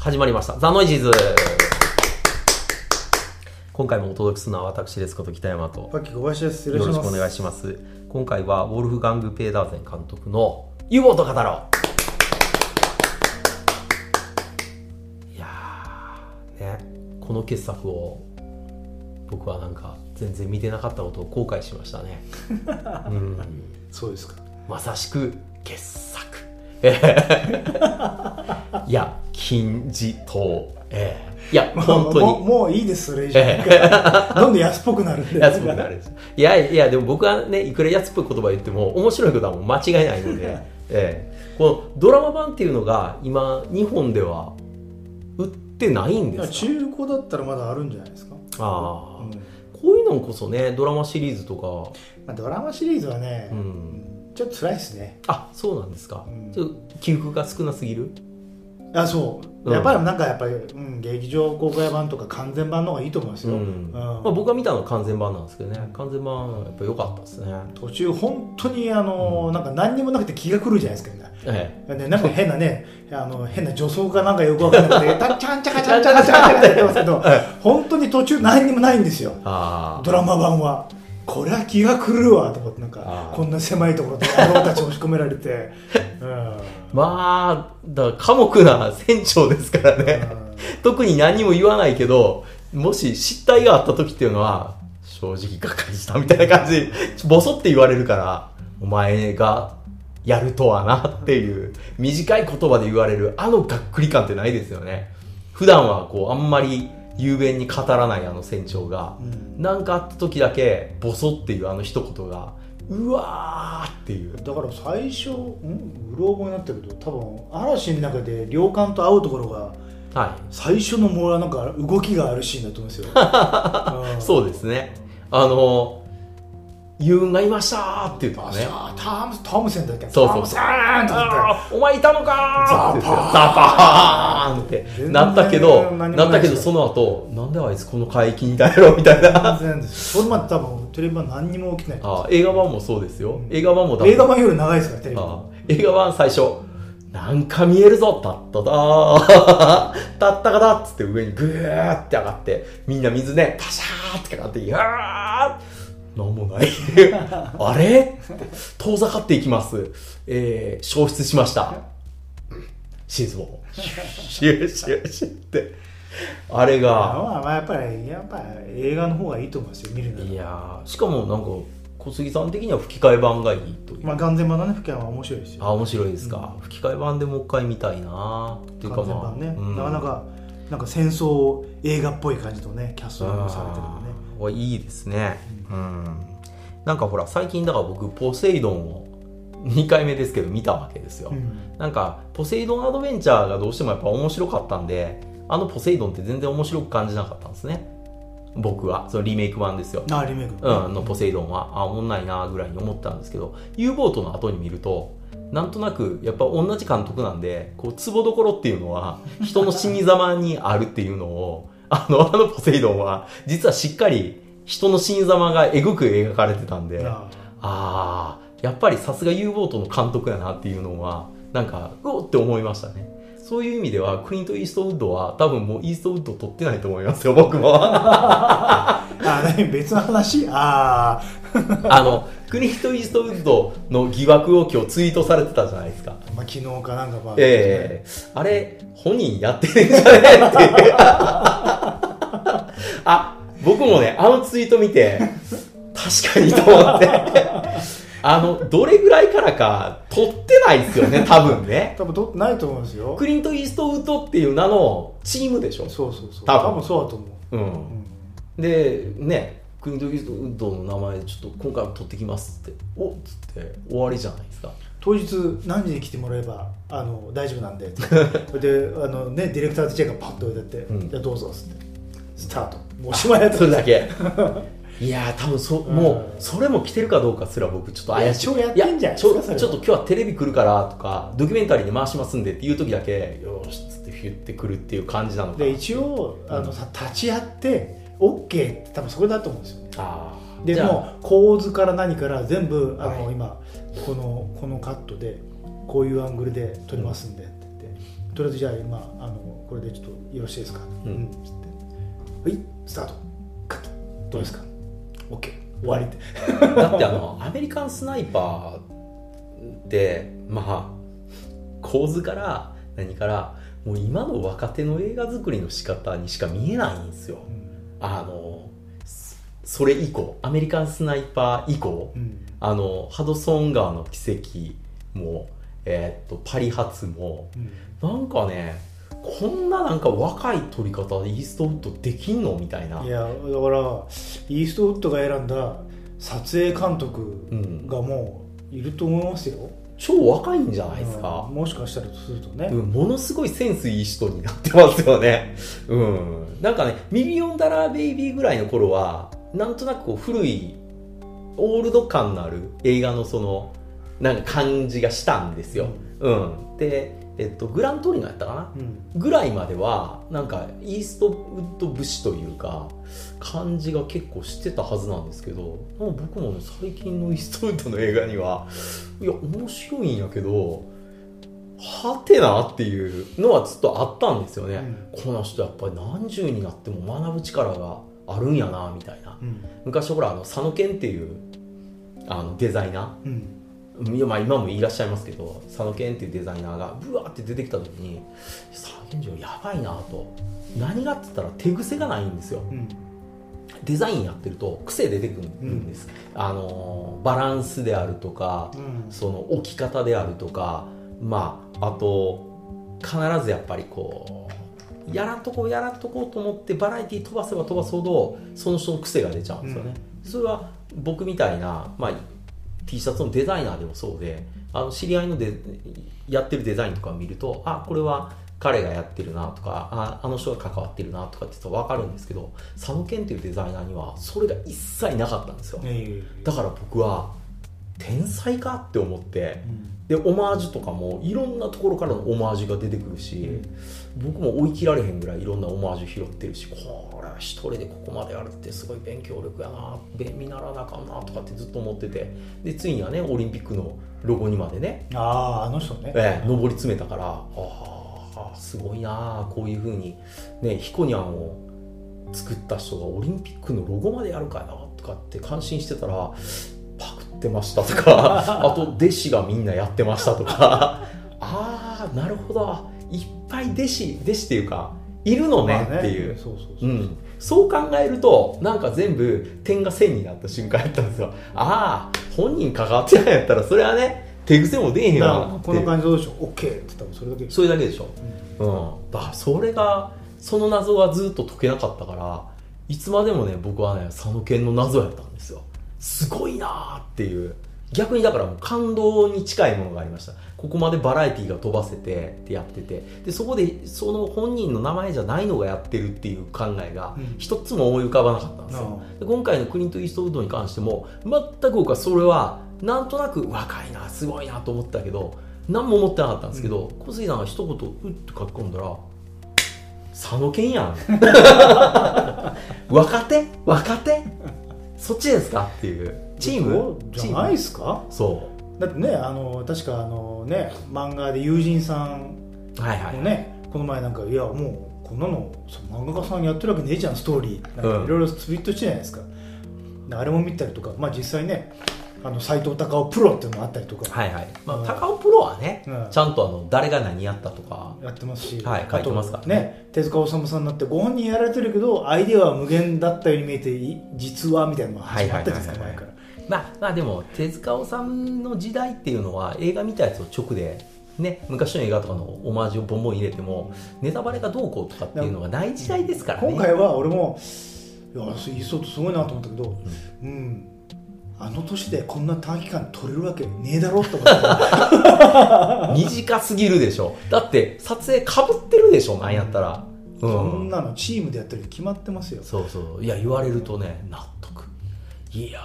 始まりました。ザ・ノイジーズ今回もお届けするのは私ですこと北山と。パッキー小林です。よよろしくお願いします。今回はウォルフガング・ペーダーゼン監督の U ボート語ろういやー、ね、この傑作を僕はなんか全然見てなかったことを後悔しましたね。うん。そうですか。まさしく傑作。え ーいや、金字塔。えーいや、本当に。もうもういいです、それ以上。え どんどん安っぽくなるんで。安っぽくなる。んですいやいやでも僕はねいくら安っぽい言葉言っても面白いことはもう間違いないので、ええ。このドラマ版っていうのが今日本では売ってないんですか？中古だったらまだあるんじゃないですか。ああ、うん。こういうのこそねドラマシリーズとか。まあ、ドラマシリーズはね、うん。ちょっと辛いですね。あそうなんですか、うん。ちょっと起伏が少なすぎる？あ、そう。うんやっぱりなんかやっぱり、うん、劇場公開版とか完全版の方がいいと思いますよ。うんうんまあ、僕が見たのは完全版なんですけどね完全版はやっぱ良かったですね途中本当にあの、なんか何にもなくて気が狂うじゃないですか、みんな。えね、なんか変なね、あの変な女装かなんかよくわかんなくて、たちゃんちゃかちゃんちゃかちゃんちゃかってやってますけど、本当に途中何にもないんですよドラマ版は。これは気が狂うわと思って、なんか、こんな狭いところで野郎たち押し込められて、うん。まあだから寡黙な船長ですからね、特に何も言わないけど、もし失態があった時っていうのは、正直がっかりしたみたいな感じ。で、ボソって言われるから、お前がやるとはなっていう、短い言葉で言われる、あのがっくり感ってないですよね。普段はこう、あんまり雄弁に語らないあの船長が、うん。なんかあった時だけ、ボソっていうあの一言が、うわーっていう。だから最初、うん、うろ覚えになったけど、多分嵐の中で両艦と会うところが、はい。最初のもうなんか動きがあるシーンだと思うんですよ。う んそうですね。あの、ユーンがいましたーって言うとあね。さあトムトムセンだっけ？そうそうそう。お前いたのかーってザザパーンってなったけど、なったけどその後、なんであいつこの海域にいたんやろみたいな。全然です。それまで多分テレビ版何にも起きてない。あー映画版もそうですよ。うん。映画版も映画版より長いですからテレビあ版ー映画版最初、なんか見えるぞ、たっただー、たったかだっつって上にぐーって上がって、みんな水ね、パシャーってかかって、いやーなんもない。あれ？遠ざかっていきます。えー、消失しました。静か。シュッ シュッシュッって。あれが、まあまあやっぱりやっぱり映画の方がいいと思いますよ見るならいやー、しかもなんか、小杉さん的には吹き替え版がいいと。まあ完全版のね吹き替えは面白いですよあ面白いですか、吹き替え版でもう一回見たいなっていうか完全まあ版ね、うんなかなかなんか戦争映画っぽい感じのねキャストがされてるのねあーいいですねうん。なんかほら最近だから僕ポセイドンを2回目ですけど見たわけですよ、うん。なんかポセイドンアドベンチャーがどうしてもやっぱ面白かったんであのポセイドンって全然面白く感じなかったんですね。僕は。そのリメイク版ですよ。あリメイク。うん、のポセイドンは、あ、おもんないなぐらいに思ったんですけど、U ボートの後に見ると、なんとなく、やっぱ同じ監督なんで、こう、ツボどころっていうのは、人の死に様にあるっていうのを、あの、あのポセイドンは、実はしっかり、人の死に様がえぐく描かれてたんで、ああやっぱりさすが U ボートの監督やなっていうのは、なんか、うおって思いましたね。そういう意味では、クリント・イーストウッドは、多分もうイーストウッド取ってないと思いますよ、僕も。あ何別の話？ああ の、クリント・イーストウッドの疑惑を今日ツイートされてたじゃないですか。あ、まあ、昨日かなんかまあ、ええあれ、本人やってるんじゃねって。あ、僕もね、あのツイート見て、確かにと思って。あの、どれぐらいからか、撮ってないですよね、多分ね。多分取ってないと思うんですよクリント・イーストウッドっていう名のチームでしょ。そうそうそう多分多分そうだと思う、うん。うんで、ね、クリント・イーストウッドの名前、ちょっと今回も撮ってきますって、おっつって終わりじゃないですか。当日何時に来てもらえばあの大丈夫なんで それであの、ね、ディレクターとチェックがパッと置いてあって、うんじゃあどうぞっつってスタートもうおしまいやったそれだけ。いやー、多分そ、うんもう、それも来てるかどうかすら僕ちょっと怪しい。いややってんじゃないやちょっと今日はテレビ来るからとか、ドキュメンタリーで回しますんでっていう時だけ、よーしっつってフィュってくるっていう感じなのかな。で一応あのさ立ち会って OK って多分それだと思うんですよ。あー。じゃあ。でもう構図から何から全部あの、はい。今このこのカットでこういうアングルで撮りますんでって言って、とりあえずじゃあ今あのこれでちょっとよろしいですか？うん。つってはいスタート。カット。どうですか？OK 終わりってだってあのアメリカンスナイパーってまあ構図から何からもう今の若手の映画作りの仕方にしか見えないんですよあのそそれ以降アメリカンスナイパー以降うん。あのハドソン川の奇跡も、えーっとパリ発もうん。なんかねこんななんか若い撮り方でイーストウッドできんのみたいな。いやだからイーストウッドが選んだ撮影監督うん。がもういると思いますよ、超若いんじゃないですかうん、もしかしたらとするとね、うん、ものすごいセンスいい人になってますよね。うん。なんかね、ミリオンダラーベイビーぐらいの頃は、なんとなくこう古い、オールド感のある映画のその、なんか感じがしたんですよ。うん。で、えっと、グラントリノやったかな？うん。ぐらいまでは、なんか、イーストウッド節というか、感じが結構してたはずなんですけど、もう僕もね最近のイーストウッドの映画には、いや、面白いんやけど、はてなっていうのはずっとあったんですよね。この人やっぱり何十になっても学ぶ力があるんやな、みたいな。うん。昔ほら、あの、佐野健っていう、あの、デザイナー、まあ今もいらっしゃいますけど佐野健っていうデザイナーがブワーって出てきた時に佐野健次郎やばいなと。何がって言ったら手癖がないんですよ。うん。デザインやってると癖出てくるんです、あのバランスであるとかうん。その置き方であるとかまああと必ずやっぱりこうやらんとこうやらんとこうと思ってバラエティ飛ばせば飛ばすほどその人の癖が出ちゃうんですよね、それは僕みたいな、まあ、T シャツのデザイナーでもそうであの知り合いのでやってるデザインとかを見るとあこれは彼がやってるなとかああの人が関わってるなとかって分かるんですけど佐野健っていうデザイナーにはそれが一切なかったんですよ。えだから僕は天才かって思ってでオマージュとかもいろんなところからのオマージュが出てくるし、僕も追い切られへんぐらいいろんなオマージュ拾ってるしこれは一人でここまでやるってすごい勉強力やなべ見習わなあかんなとかってずっと思っててでついにはねオリンピックのロゴにまでね、あああの人ね。ええ上り詰めたからああすごいなあこういうふうにねヒコニャンを作った人がオリンピックのロゴまでやるかなとかって感心してたらってましたとか あと弟子がみんなやってましたとか。ああなるほど。いっぱい弟子弟子っていうかいるのねまあっていう、そう考えるとなんか全部点が線になった瞬間やったんですよ。ああ本人関わってないんやったらそれはね手癖も出えへんよだからなってこの感じどうでしょ。う OK って言ったらそれだけそれだけでしょ、うん、だからそれがその謎はずっと解けなかったからいつまでもね僕はね佐野健の謎やったんですよすごいなーっていう。逆にだから感動に近いものがありました。ここまでバラエティーが飛ばせてってやってて。でそこでその本人の名前じゃないのがやってるっていう考えがうん。一つも思い浮かばなかったんですよ、で今回のクリント・イーストウッドに関しても全く僕はそれはなんとなく若いなすごいなと思ったけど何も思ってなかったんですけど、小杉さんが一言うって書き込んだら佐野健やん。若手若手そっちですかっていう。チーム？じゃないですか？そだってねあの確かあのね漫画で友人さんうはいはい、もね、この前なんかいやもうこんなのその漫画家さんやってるわけねえじゃんストーリー。なんうん。かいろいろツイートしてじゃないですか、であれも見たりとかまあ実際ねあの斎藤隆夫プロっていうのもあったりとか。はいはい。まうん。あ高尾プロはね、うん。ちゃんとあの誰が何やったとか。やってますし、はい書いてますからあとね手塚治虫さんだってご本人やられてるけどアイデアは無限だったように見えてい実はみたいなのが始まったじゃない。ですかはいはいはいはい前から。まあ、まあでも手塚治虫の時代っていうのは映画見たやつを直で、ね、昔の映画とかのオマージュをボンボン入れてもネタバレがどうこうとかっていうのがない時代ですからね。今回は俺もいやいっそとすごいなと思ったけどうん、あの年でこんな短期間撮れるわけねえだろって思った短すぎるでしょ。だって撮影かぶってるでしょなんやったら、うそんなのチームでやってるに決まってますよ。そうそう。いや言われるとね納得。いや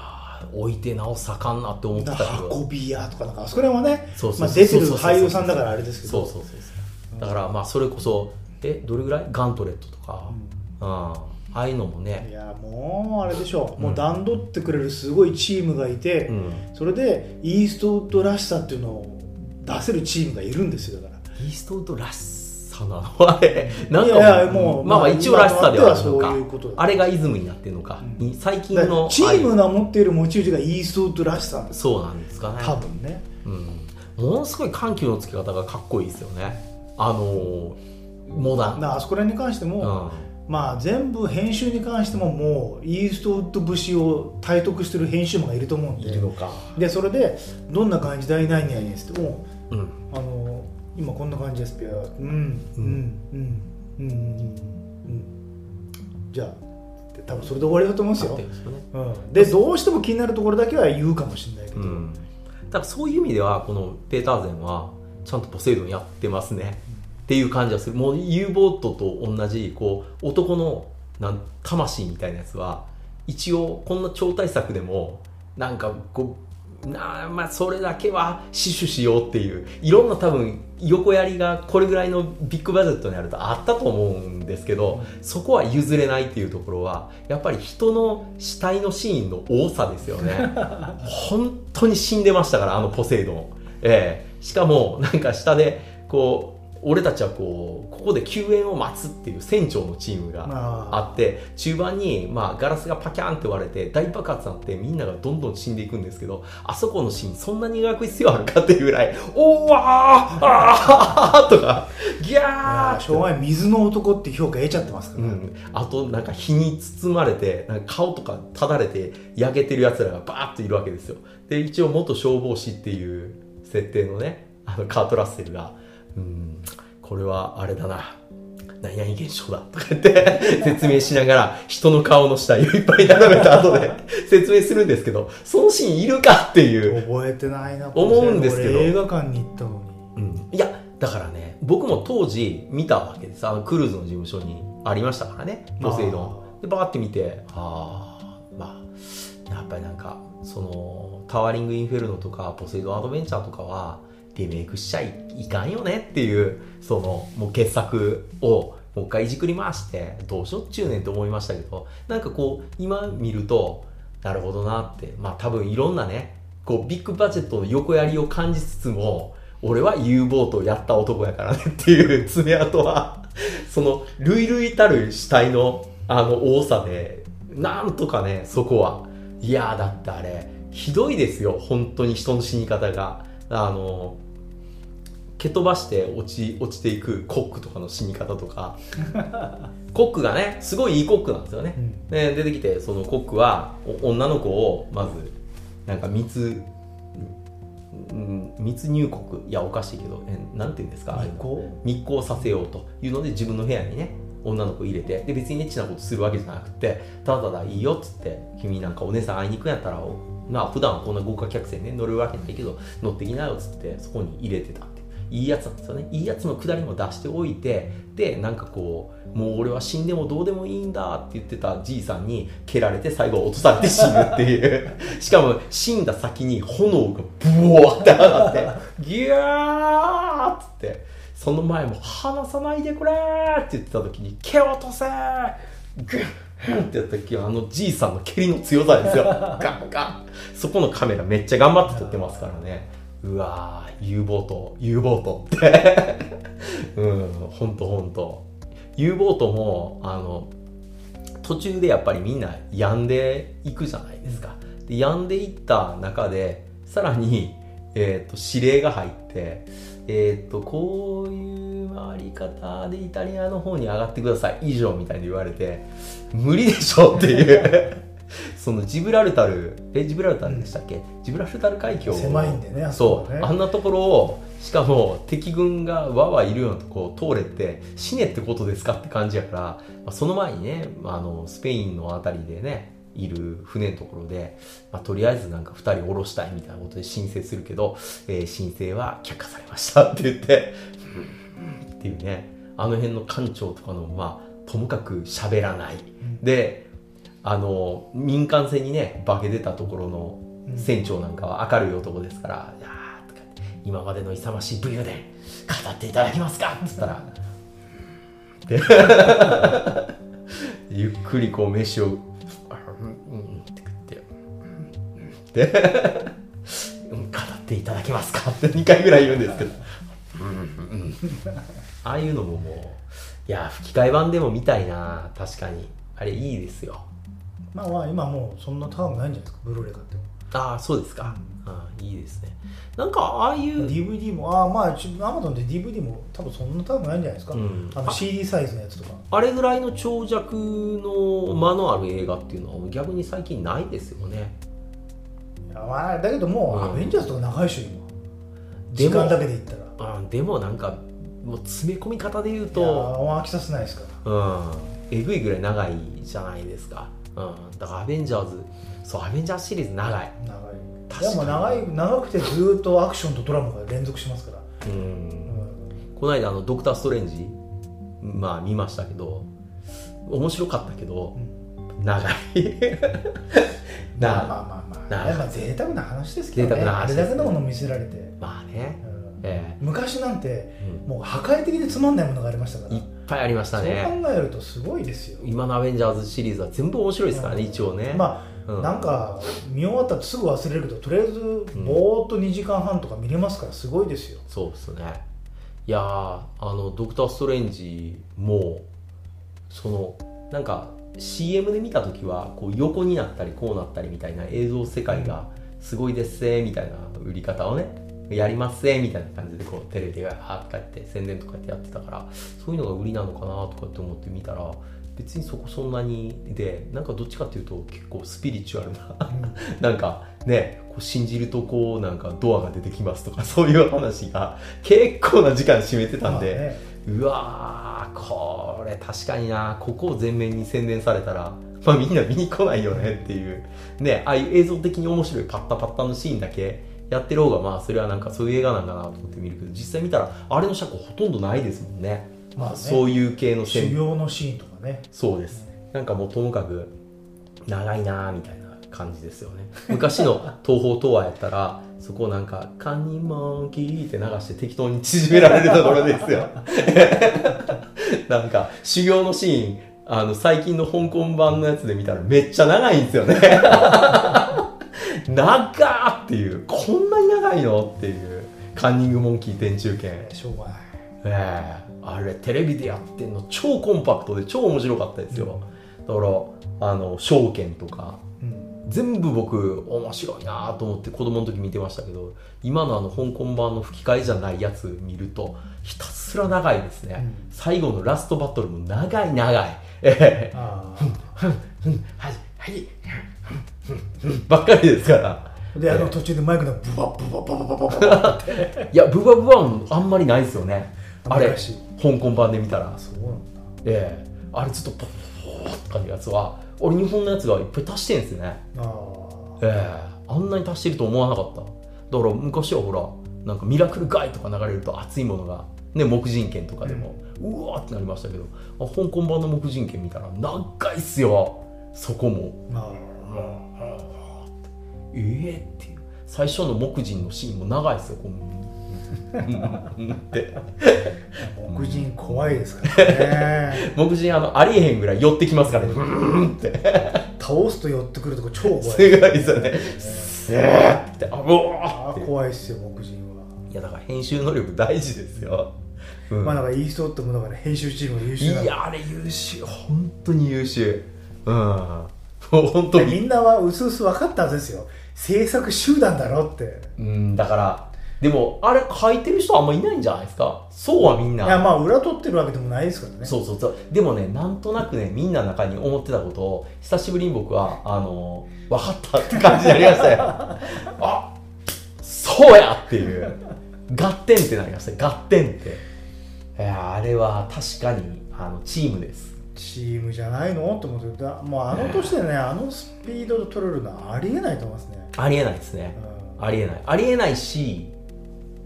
ー置いてなお盛んなって思ってたけど。運び屋とかなんかあそこら辺はねそうそうそうまあ出てる俳優さんだからあれですけど。そうそうそうそう。だからまあそれこそえどれぐらい？ガントレットとか、うん、ああいうのもいね、やもうあれでしょう、もううん段取ってくれるすごいチームがいて、うん、それでイーストウッドらしさっていうのを出せるチームがいるんですよだから。イーストウッドらしさなの？あれなんかいやいやもうまあまあ一応らしさではあるのか。あれがイズムになってるのか、うん。最近のチームが持っている持ち味がイーストウッドらしさそうなんですかね。多分ね。うん、ものすごい緩急のつけ方がかっこいいですよね。あのーモダン。あそこら辺に関しても、まあ全部編集に関してももうイーストウッド節を体得してる編集マンがいると思うんで。いるのか。でそれでどんな感じだいないにやいですってもうん。あの今こんな感じです。ってうんうんうんうんうん。うんじゃあ多分それで終わりだと思うんですよ。ね。うん、でどうしても気になるところだけは言うかもしれないけど、うん、だからそういう意味ではこのペーターゼンはちゃんとポセイドンやってますね、っていう感じがする。もう U ボートと同じこう男のなん魂みたいなやつは一応こんな超大作でもなんかこうなあまあそれだけは死守しようっていういろんな多分横やりがこれぐらいのビッグバジェットにあるとあったと思うんですけどそこは譲れないっていうところはやっぱり人の死体のシーンの多さですよね。本当に死んでましたからあのポセイドン、ええ。しかもなんか下でこう俺たちはこうここで救援を待つっていう船長のチームがああって中盤に、まあ、ガラスがパキャンって割れて大爆発になってみんながどんどん死んでいくんですけどあそこのシーンそんなに描く必要あるかっていうぐらい「おーわーあー!」とか「ギャー!」ってあしょうがない水の男って評価得ちゃってますから、うん、あとなんか火に包まれてなんか顔とかただれて焼けてるやつらがバーッといるわけですよで一応元消防士っていう設定のねあのカート・ラッセルが「うん。これはあれだな。何々現象だ」とか言って 説明しながら人の顔の死体をいっぱい並べた後で 説明するんですけどそのシーンいるかっていう。覚えてないな思うんですけど。俺映画館に行ったのに。うん。いやだからね僕も当時見たわけです。あのクルーズの事務所にありましたからね。ポセイドン。でバーって見てああ。まあやっぱりなんかそのタワーリング・インフェルノとかポセイドン・アドベンチャーとかはリメイクしちゃいかんよねっていうそのもう傑作をもう一回いじくり回してどうしよっちゅうねんって思いましたけどなんかこう今見るとなるほどなってまあ多分いろんなねこうビッグバジェットの横やりを感じつつも俺は U ボートをやった男やからねっていう爪痕は その類々たる死体のあの多さでなんとかねそこは。いやだってあれひどいですよ本当に人の死に方が。あの蹴飛ばして落ち落ちていくコックとかの死に方とか。コックがねすごいいいコックなんですよね、うん。で出てきてそのコックはお女の子をまずなんか密うん密入国。いやおかしいけどえなんて言うんですか？密航？密航させようというので自分の部屋にね女の子入れてで別にエッチなことするわけじゃなくてただただいいよっつって君なんかお姉さん会いに行くんやったらおまあ普段はこんな豪華客船ね乗るわけないけど乗ってきなよっつってそこに入れてたいいやつなんですよね。いいやつのくだりも出しておいてでなんかこうもう俺は死んでもどうでもいいんだって言ってたじいさんに蹴られて最後落とされて死ぬっていう。しかも死んだ先に炎がブワーって上がってギャーっつってその前も離さないでくれーって言ってた時に蹴落とせーグッってやった時はあのじいさんの蹴りの強さですよ。ガンガン。そこのカメラめっちゃ頑張って撮ってますからねうわー U ボート U ボートってうんほんとほんと。U ボートもあの途中でやっぱりみんな病んでいくじゃないですか。で病んでいった中でさらに、えー、と指令が入ってえっ、とこういう回り方でイタリアの方に上がってください。以上みたいに言われて無理でしょっていう。そのジブラルタルえジブラルタルでしたっけ、ジブラルタル海峡を狭いんでねあそそう、あんなところをしかも敵軍がわわいるようなとこを通れって死ねってことですかって感じやから、まあ、その前にねあのスペインのあたりでねいる船のところで、まあ、とりあえずなんか2人降ろしたいみたいなことで申請するけど、えー申請は却下されましたって言ってうん。っていうね。あの辺の艦長とかのまあともかく喋らない、であの民間船にね化け出たところの船長なんかは明るい男ですから「いやーとか今までの勇ましい武勇伝語っていただけますか?」っつったら「でゆっくりこう飯を「うんうん」って食って「うんでうん語っていただけますか?」って2回ぐらい言うんですけど「うんうんうん」ああいうのももういや吹き替え版でも見たいな。確かに。あれいいですよまあまあ今もうそんな高くないんじゃないですか。ブルーレイ買っても。ああそうですか、ああいいですね。なんかああいう DVD もああまあアマゾンで DVD も多分そんな高くないんじゃないですか、うん。あの CD サイズのやつとか。あれぐらいの長尺の間のある映画っていうのは逆に最近ないですよね。いやまあだけどもう、うん。アベンジャーズとか長いでしょ今。時間だけで言ったら。あでもなんかもう詰め込み方で言うと飽きさせないですから。うん。えぐいぐらい長いじゃないですか、うん、だからアベンジャーズそうアベンジャーズシリーズ長い。長い。確かに。いやもう長い長くてずーっとアクションとドラマが連続しますから、うん。うんこの間あのドクター・ストレンジまあ見ましたけど面白かったけど長い。なまあまあまあまあ、なやっぱ贅沢な話ですけどね。あれだけのもの見せられて、まあね、うん。え昔なんてもう破壊的でつまんないものがありましたから。いっぱいありましたそうね考えるとすごいですよ。今のアベンジャーズシリーズは全部面白いですからね、一応ね。まあ、うん。なんか見終わったらすぐ忘れるけどとりあえずぼーっと2時間半とか見れますからすごいですよ、そうですね。いやーあのドクター・ストレンジもそのなんか CM で見た時はこう横になったりこうなったりみたいな映像世界がすごいですぜみたいな売り方をねやりますぜみたいな感じでこうテレビがあってって宣伝とかってやってたからそういうのが売りなのかなとかって思って見たら別にそこそんなにでなんかどっちかっていうと結構スピリチュアルななんかねこう信じるとこうなんかドアが出てきますとかそういう話が結構な時間占めてたんで、うわーこれ確かになここを全面に宣伝されたら、まあ、みんな見に来ないよねっていうねああいう映像的に面白いパッタパッタのシーンだけやってる方がまあそれはなんかそういう映画なんだなと思って見るけど実際見たらあれの尺ほとんどないですもんね,、まあね。そういう系の修宣行のシーンとかね。そうです。なんかもうともかく長いなーみたいな感じですよね。昔の東宝東亜やったらそこをなんか「カニモンキー」って流して適当に縮められるところですよ。なんか修行のシーンあの最近の香港版のやつで見たらめっちゃ長いんですよね長ーっていうこんなに長いのっていうカンニングモンキー天中剣。しょうがない。ええあれテレビでやってんの超コンパクトで超面白かったですよ、だからあの証券とか。うん。全部僕面白いなと思って子供の時見てましたけど今のあの香港版の吹き替えじゃないやつ見るとひたすら長いですね、うん。最後のラストバトルも長い長い。ええあ うん。はいはい。うん ばっかりですから。であの途中でマイクのブワブワブワブワブワブワっていやブバブバンあんまりないですよねあれ香港版で見たらそうなんだええあれずっとポポポポとかいうやつは俺日本のやつがいっぱい足してんですよねあええあんなに足してると思わなかっただから昔はほらなんかミラクルガイとか流れると熱いものがね木人剣とかでも、うわってなりましたけど香港版の木人剣見たら長いっすよそこもまええっていう。最初の木人のシーンも長いっすよこううんって。あ黒人怖いですからね。木人あのありえへんぐらい寄ってきますからね。うーんって。倒すと寄ってくるとこ超怖い。すごいですよね。えーって。あうわーあって。怖いっすよ黒人は。いやだから編集能力大事ですよ、うん。まあだからイーストウッドもだから編集チームが優秀いやあれ優秀。本当に優秀。うん 本当に。みんなはうすうす分かったはずですよ。制作集団だろって。うんだからでもあれ書いてる人あんまいないんじゃないですか？そうはみんな。いやまあ裏取ってるわけでもないですからね。そうそうそう。でもねなんとなくねみんなの中に思ってたことを久しぶりに僕はあの分かったって感じになりましたよ。あそうやっていう。合点ってなりました。合点って。いやあれは確かにあのチームですチームじゃないの？と思って。だもうあの年でねあのスピードで取れるのはありえないと思いますね、ありえないですね。うん。ありえない。ありえないし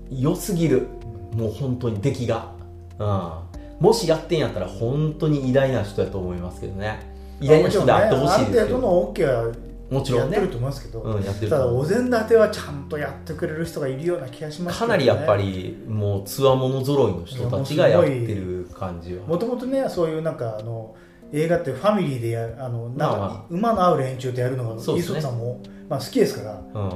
良すぎる。もう本当に出来が、うん、もしやってんやったら本当に偉大な人やと思いますけどね。偉大な人であってほしいですけど。もちろんねやってると思いますけど、うんやってるただお膳立てはちゃんとやってくれる人がいるような気がしますねかなりやっぱりもう。つわもの揃いの人たちがやってる感じは。もともとねそういうなんかあの映画ってファミリーでやあのなんか馬の合う連中とやるのがイーそうですね。さんも、まあ、好きですから、うん。う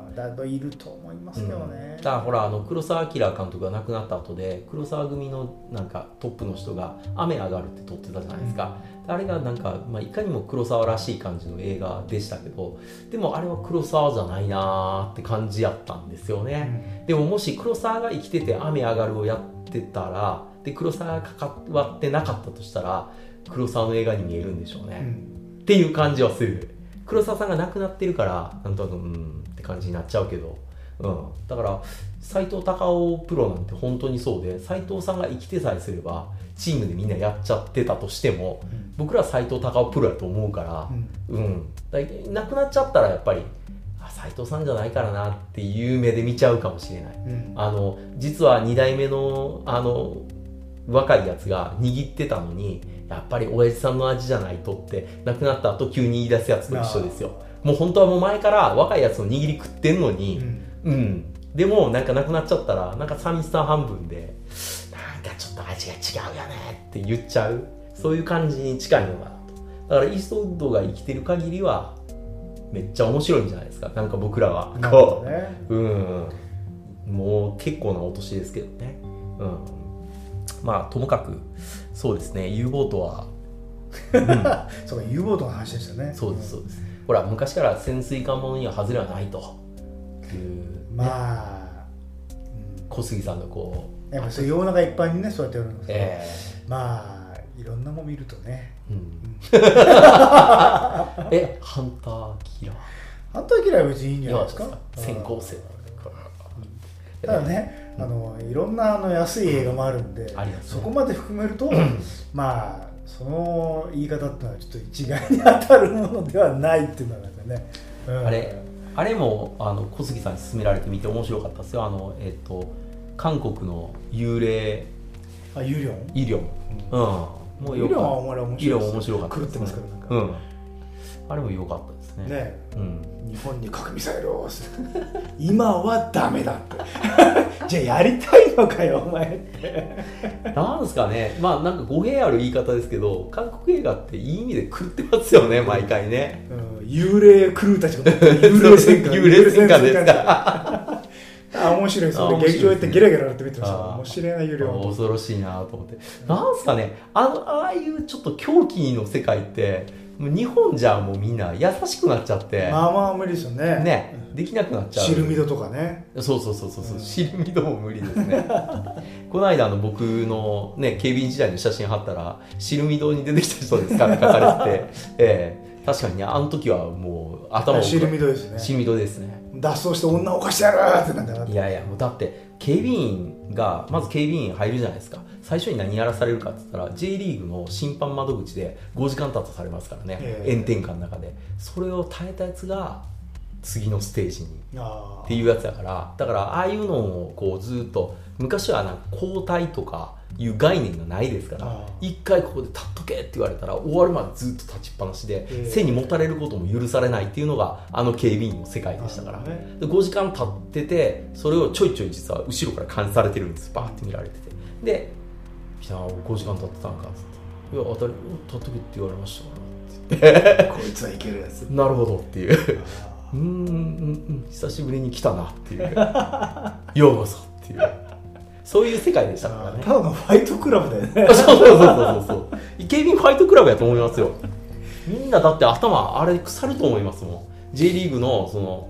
ん。だいぶいると思いますけどね、だからほらあの黒澤明監督が亡くなった後で黒沢組のなんかトップの人が「雨上がる」って撮ってたじゃないですか、あれがなんか、まあ、いかにも黒沢らしい感じの映画でしたけどでもあれは黒沢じゃないなーって感じやったんですよね、でももし黒沢が生きてて「雨上がる」をやってたらで黒沢が関わってなかったとしたら黒沢の映画に見えるんでしょうね、うん。っていう感じはする。黒沢さんが亡くなってるからなんとなくうんって感じになっちゃうけど、うん、だから斎藤隆夫プロなんて本当にそうで斎藤さんが生きてさえすればチームでみんなやっちゃってたとしてもうん。僕らは斎藤隆夫プロやと思うからうん。うん、だい亡くなっちゃったらやっぱりあ斎藤さんじゃないからなっていう目で見ちゃうかもしれない。うん。あの実は2代目のあの若いやつが握ってたのにやっぱり親父さんの味じゃないとって亡くなった後急に言い出すやつと一緒ですよ。もう本当はもう前から若いやつの握り食ってんのにうん。うん、でもなんか亡くなっちゃったらなんか寂しさ半分でなんかちょっと味が違うよねって言っちゃう。そういう感じに近いのかなと。だからイーストウッドが生きてる限りはめっちゃ面白いんじゃないですか。なんか僕らは。こうどね。うん、もう結構なお年ですけどね。うん。まあ、ともかく、そうですね、U ボートは、そうか U ボートの話でしたね。そうです、そうです。ほら、昔から潜水艦ものには外れはないと。いう、まあ、小杉さんのこう、うん、やっぱそういう世の中一般にねそうやってやるんで。すけど、え。まあいろんなもん見るとね。えうん、え、ハンターキラー。反対嫌いは別にいいんじゃないですか？先行生。ただね、あのいろんなあの安い映画もあるんで、そこまで含めると、まあその言い方っていうのはちょっと一概に当たるものではないっていうのがね、うん。あれ、あれもあの小杉さんに勧められてみて面白かったですよ。あの、えっ、と、韓国の幽霊。あユリオン？医療。うん。もうよユリオンは面医療白かった狂ってますからなんか、うん。あれも良かったですね。ね。うん。日本に核ミサイルを 今はダメだって。じゃあやりたいのかよお前。ってなんですかね、まあなんか語弊ある言い方ですけど、韓国映画っていい意味で狂ってますよね、毎回ね。うん。幽霊クルーたちが幽霊戦艦。幽霊戦艦ですか。あ面白い。それあ面白い劇場行ってゲラゲラやって見てました面白いな幽霊は恐ろしいなと思って。なんすかね、あの、ああいうちょっと狂気の世界って、もう日本じゃもうみんな優しくなっちゃって、まあまあ無理ですよね。ね、できなくなっちゃう。シルミドとかね。そうそうそうそうそう、うん。シルミドも無理ですね。この間あの僕のね警備員時代の写真貼ったらシルミドに出てきた人ですかって書かれてて、ええ。確かにねあの時はもう頭をシルミドですね。シルミドですね。脱走して女を犯してやるってなんかなって。いやいやもうだって警備員がまず警備員入るじゃないですか最初に何やらされるかって言ったら J リーグの審判窓口で5時間経たされますからね、ええ。炎天下の中で。それを耐えたやつが次のステージに。あっていうやつだから。だからああいうのをこうずっと昔はなんか交代とかいう概念がないですからあ一回ここで立っとけって言われたら終わるまでずっと立ちっぱなしで、ええ。背にもたれることも許されないっていうのがあの警備員の世界でしたから、ね。で5時間経っててそれをちょいちょい実は後ろから監視されてるんです。バーって見られてて。で「北川5時間経ってたんか」っつって「いや当たり立っとけって言われましたから」こいつはいけるやつ。なるほどっていう。あ うーんうんうん。久しぶりに来たなっていう。ようこそっていう。そういう世界でしたからね。ーただのファイトクラブだよね。そうそうそうそうそう。そう警備員ファイトクラブやと思いますよ。みんなだって頭あれ腐ると思いますもん。J リーグのその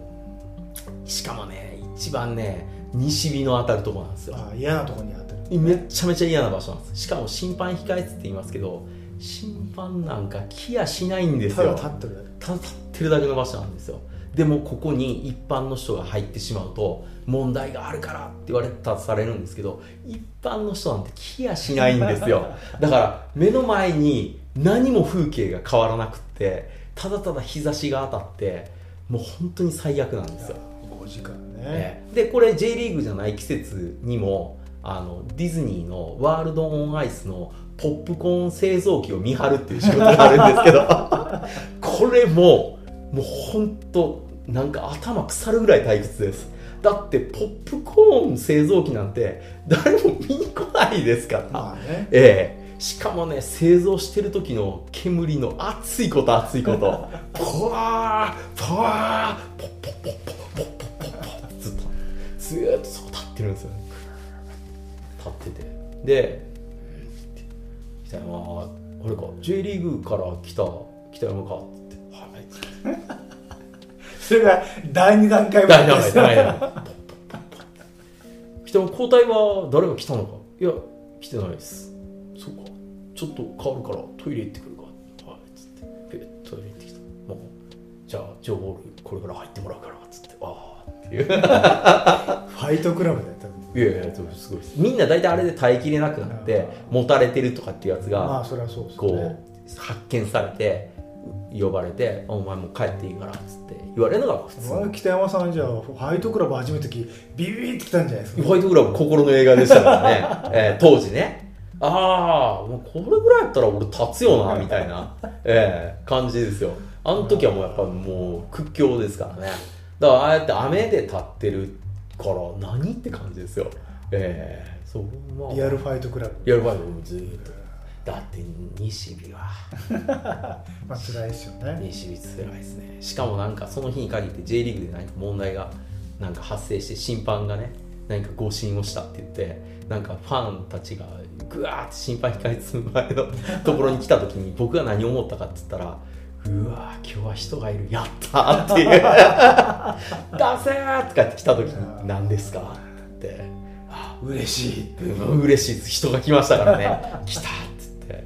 しかもね一番ね西日の当たるところなんですよ。嫌なとこに当めっちゃめちゃ嫌な場所なんです。しかも審判控え室って言いますけど審判なんか来やしないんですただよ立ってるだけ。立ってるだけの場所なんですよ。でもここに一般の人が入ってしまうと問題があるからって言われたされるんですけど一般の人なんて来やしないんですよ。だから目の前に何も風景が変わらなくってただただ日差しが当たってもう本当に最悪なんですよ、5時間ね。ええ。でこれ J リーグじゃない季節にもあのディズニーのワールド・オン・アイスのポップコーン製造機を見張るっていう仕事があるんですけど これももうほんとなんか頭腐るぐらい退屈です。だってポップコーン製造機なんて誰も見に来ないですから、まあね、ええ。しかもね製造してる時の煙の熱いこと熱いこと。ポワーポワーポッポッポッポッポッポッポッずっとずっとそこ立ってるんですよね立ってて。で北山あれか J リーグから来た北山か。ってはい。それが第2段階第7回第7回北山交代は誰が来たのか。いや来てないです。そうか。ちょっと変わるからトイレ行ってくるか。はいつって。ペットイレ行ってきた。もうじゃあジョーボールこれから入ってもらうからつって。ああっていう。ファイトクラブだよ多分いやいやすごいです。みんな大体あれで耐えきれなくなって持たれてるとかっていうやつまがあそれはそうですね。う発見されて呼ばれて「お前もう帰っていいから」っつって言われるのが普通。北山さんじゃあファイトクラブ始めた時ビビビってきたんじゃないですか？ホワイトグラブ心の映画でしたからね、えー当時ね。ああもうこれぐらいやったら俺立つよなみたいな、えー感じですよ。あの時はもうやっぱもう屈強ですからね。だからああやって雨で立ってるから何って感じですよ。ええそうまあ。リアルファイトクラブ。やる場合もずーっとだって西日は。まあ辛いですよね。西日つらいですね。しかもなんかその日に限って J リーグで何か問題がなんか発生して審判がね何か誤審をしたって言ってなんかファンたちがぐわーって審判控え室の前のところに来た時に僕が何を思ったかって言ったらうわー今日は人がいる。やったーっていう「出せー!」とかって来た時に「何ですか?」って「あ嬉しいうん嬉しいです。人が来ましたからね。来たっつって、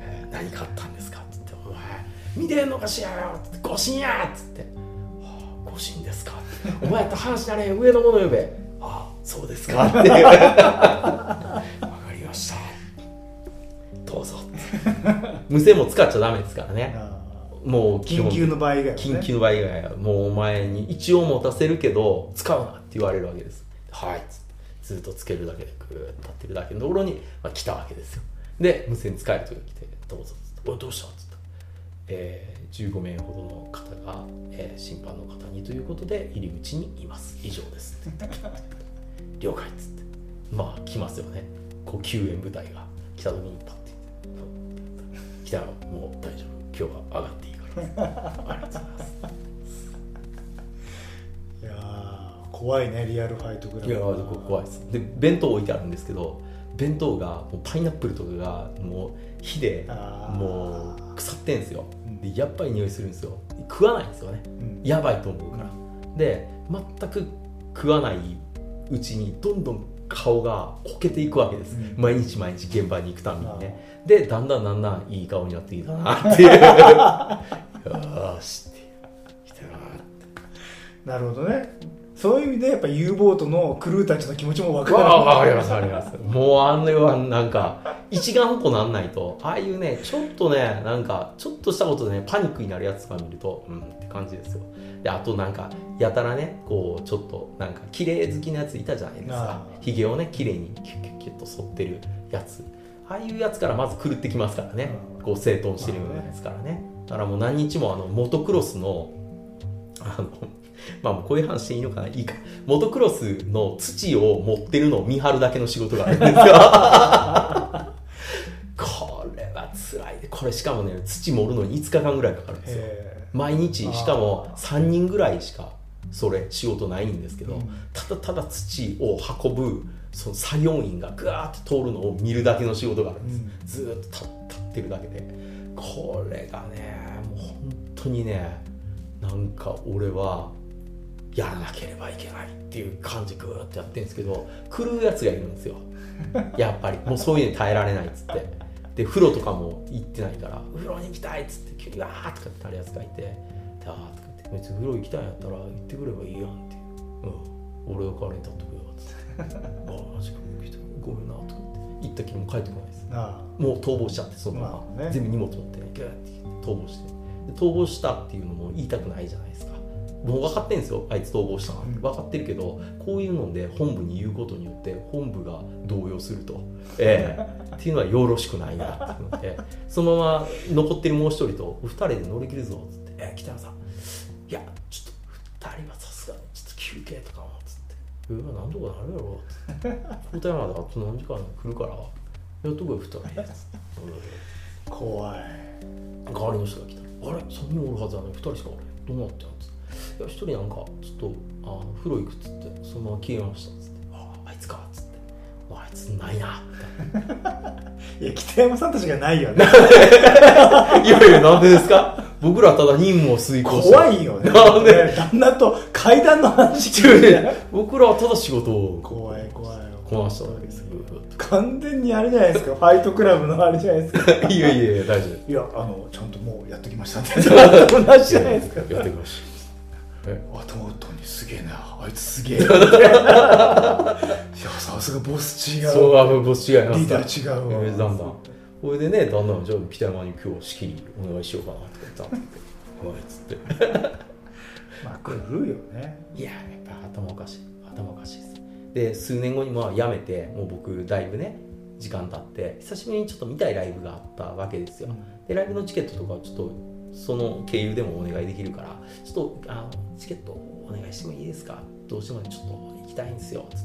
えー何買ったんですかっつって「お前見てんのかしらよ」って「誤審や」っつって「はあ誤審ですか」お前やったら話なれ上の者呼べ」ああそうですか」っていう。わかりました。どうぞ無線も使っちゃダメですからね。あもう緊急の場合以外はね。緊急の場合以外はもうお前に一応持たせるけど使うなって言われるわけです。はい。っつってずっとつけるだけでぐーっと立ってるだけのところに、まあ、来たわけですよ。で無線使える人が来てどうぞっつっておいどうしたっつった。えー、15名ほどの方が、えー審判の方にということで入り口にいます。以上です。っ て了解っつって。まあ来ますよね。こう救援部隊が来た時にパッて。来たらもう大丈夫。今日は上がってありがとうございますいやー怖いねリアルファイトクラブいや怖いです。で弁当置いてあるんですけど弁当がもうパイナップルとかがもう火でもう腐ってんですよ。うん。でやっぱり匂いするんですよ。食わないんですよね。うん。やばいと思うから。で全く食わないうちにどんどん顔がこけていくわけです、うん。毎日毎日現場に行くたびにあねでだんだんだんだんいい顔になってきたなっていう。よーしって。きたななるほどね。そういう意味でやっぱ U ボートのクルーたちの気持ちも分かる。わかりますわかります。もうあんのよなんか一眼歩行なんないと。ああいうねちょっとねなんかちょっとしたことでねパニックになるやつとか見るとうんって感じですよであとなんかやたらねこうちょっとなんか綺麗好きなやついたじゃないですか。あひげをね綺麗にキュッキュッキュッと剃ってるやつ。ああいうやつからまず狂ってきますからね。うんこう整頓してるようなやつからね。だからもう何日もあのモトクロスのあの まあもうこういう話していいのかな。いいか。モトクロスの土を持ってるのを見張るだけの仕事があるんですよ。これは辛い。でこれしかもね土盛るのに5日間ぐらいかかるんですよ。へ毎日しかも3人ぐらいしかそれ仕事ないんですけど、うん。ただただ土を運ぶその作業員がぐわーっと通るのを見るだけの仕事があるんです、ずーっと立立ってるだけで。これがねもう本当にねなんか俺はやらなければいけないっていう感じぐーっとやってるんですけど狂うやつがいるんですよ。やっぱり。もうそういうのに耐えられないっつってで風呂とかも行ってないから。風呂に行きたいっつって急にわーとかってなるやつがいてであーとかって別に風呂行きたいんやったら行ってくればいいやんっていう、うん、俺が代わりに立っとくよっつって。ああマジかごめんなとかって。言ったきりも帰ってこないです。もう逃亡しちゃってそのまま、まあね。全部荷物持ってねギューって。逃亡して。で逃亡したっていうのも言いたくないじゃないですかもう分かってんですよあいつ逃亡したの、うん。分かってるけどこういうので本部に言うことによって本部が動揺すると、ええ。っていうのはよろしくないなって。のでそのまま残ってるもう一人と2人で乗り切るぞっつって「え北山さん。いやちょっと2人はさすがにちょっと休憩とかも」っつって「うわなんとかなるやろ」っつって「交代まであと何時間来るから。やっとこよ2人」っつって。うん怖い。代わりの人が来た。あれ？3人おるはずなのに2人しかおれん。どうなってんのつって。いや一人なんかちょっとあの風呂行くっつってそのまま消えましたっつって。ああいつかっつって。あいつないな いや北山さんたちがないよね。いやいやなんでですか？僕らただ任務を遂行して怖いよね。なんで？旦那と階段の話聞いて。僕らはただ仕事を。怖い怖いこなしただけです。完全にあれじゃないですか。ファイトクラブのあれじゃないですか。いやいやいや大丈夫。いやあのちゃんともうやっときましたって同じじゃないですか。やってきましえ頭打ったのにすげえな。あいつすげえ。いやさすがボス違う。たそうあのボス違いリーダー違うわ。えーだんだんこれでねだんだんじゃあ北山に今日仕切りお願いしようかなとか言ったらはいっつって。まあ来るよね。いややっぱ頭おかしい。頭おかしいです。で数年後にまあ辞めてもう僕だいぶね時間経って久しぶりにちょっと見たいライブがあったわけですよ、でライブのチケットとかちょっとその経由でもお願いできるからちょっとあのチケットお願いしてもいいですか？どうしてもちょっと行きたいんですよ。つっ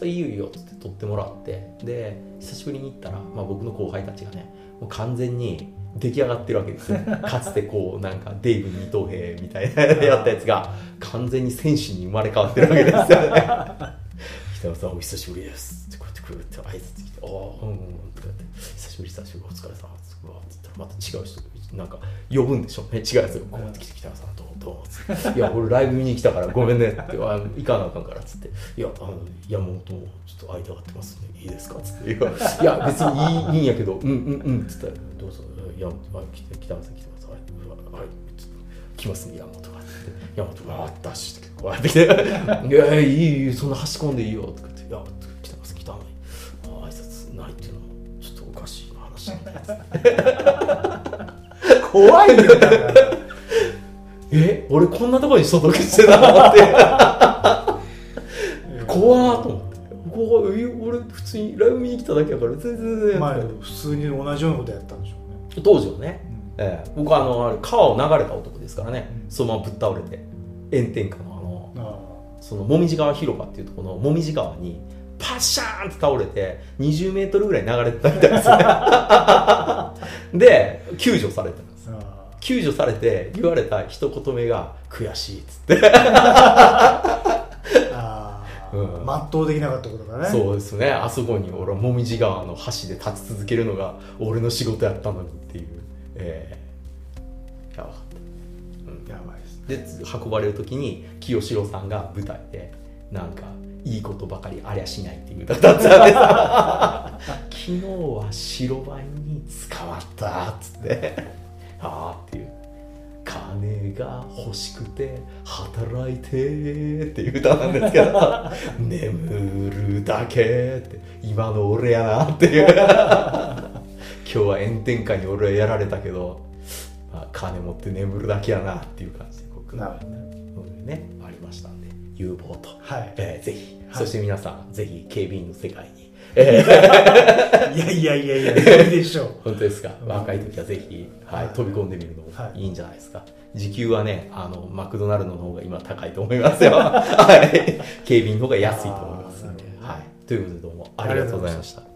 て「いいよいいよ」つって取ってもらって。で久しぶりに行ったら、まあ、僕の後輩たちがねもう完全に出来上がってるわけですよ。かつてこうなんかデイブ二等兵みたいなやったやつが完全に戦士に生まれ変わってるわけですよね。北野さんお久しぶりです。ってこうやってくるって挨拶来て「ああうんうん」って言って「久しぶり久しぶりお疲れ様です」うわって言ったらまた違う人なんか呼ぶんでしょ？うね違うやつがこうやって来て北野さんどう？どう？つって「いや 俺ライブ見に来たからごめんね」って「あ行かなあかんから」っつって「いやあの山本もちょっと間がってますんでいいですか?」っつって「いや別にいいいいんやけど。うんうんうん」っつったら「どうぞ。いやあ来て北野さん来てます。はいはい」来ますね。山本が」って山本がわーってダッシュしてこうやって。来て「いやいいいいそんな端込んでいいよ」とか言って「いや来てます来たのにあ挨拶ないっていうのもちょっとおかしいな話なんだよ」怖いよだから。え？俺こんなところに届けしてたの？って。怖ーと思って。怖いえ俺普通にライブ見に来ただけやから全然全然、まあ普通に同じようなことやったんでしょうね。当時はね、ええ。僕はあの川を流れた男ですからね、うん。そのままぶっ倒れて炎天下のあのあそのもみじ川広場っていうところのもみじ川にパッシャーンって倒れて20メートルぐらい流れてたみたいですね。で救助された救助されて言われた一言目が悔しいっつって、ああ、うん。全うできなかったことがね。そうですね。あそこに俺はもみじ川の橋で立ち続けるのが俺の仕事やったのにっていう。ええやばかった。やばいですで運ばれる時に清志郎さんが舞台でなんかいいことばかりありゃしないっていう歌だったんです。昨日は白バイに捕まったっつってああっていう。金が欲しくて働いてっていう歌なんですけど。眠るだけって。今の俺やなっていう。今日は炎天下に俺はやられたけど、まあ、金持って眠るだけやなっていう感じで僕なるほどねありましたんで。有望と、はい。えーぜひ、はい。そして皆さんぜひ警備員の世界に、えー。いやいやいやいやいいでしょう。本当ですか？若い時はぜひ、はいはい。飛び込んでみるのもはい。いいんじゃないですか、時給はねあのマクドナルドの方が今高いと思いますよ、はい、警備員の方が安いと思いますんで、はい、ということでどうもありがとうございました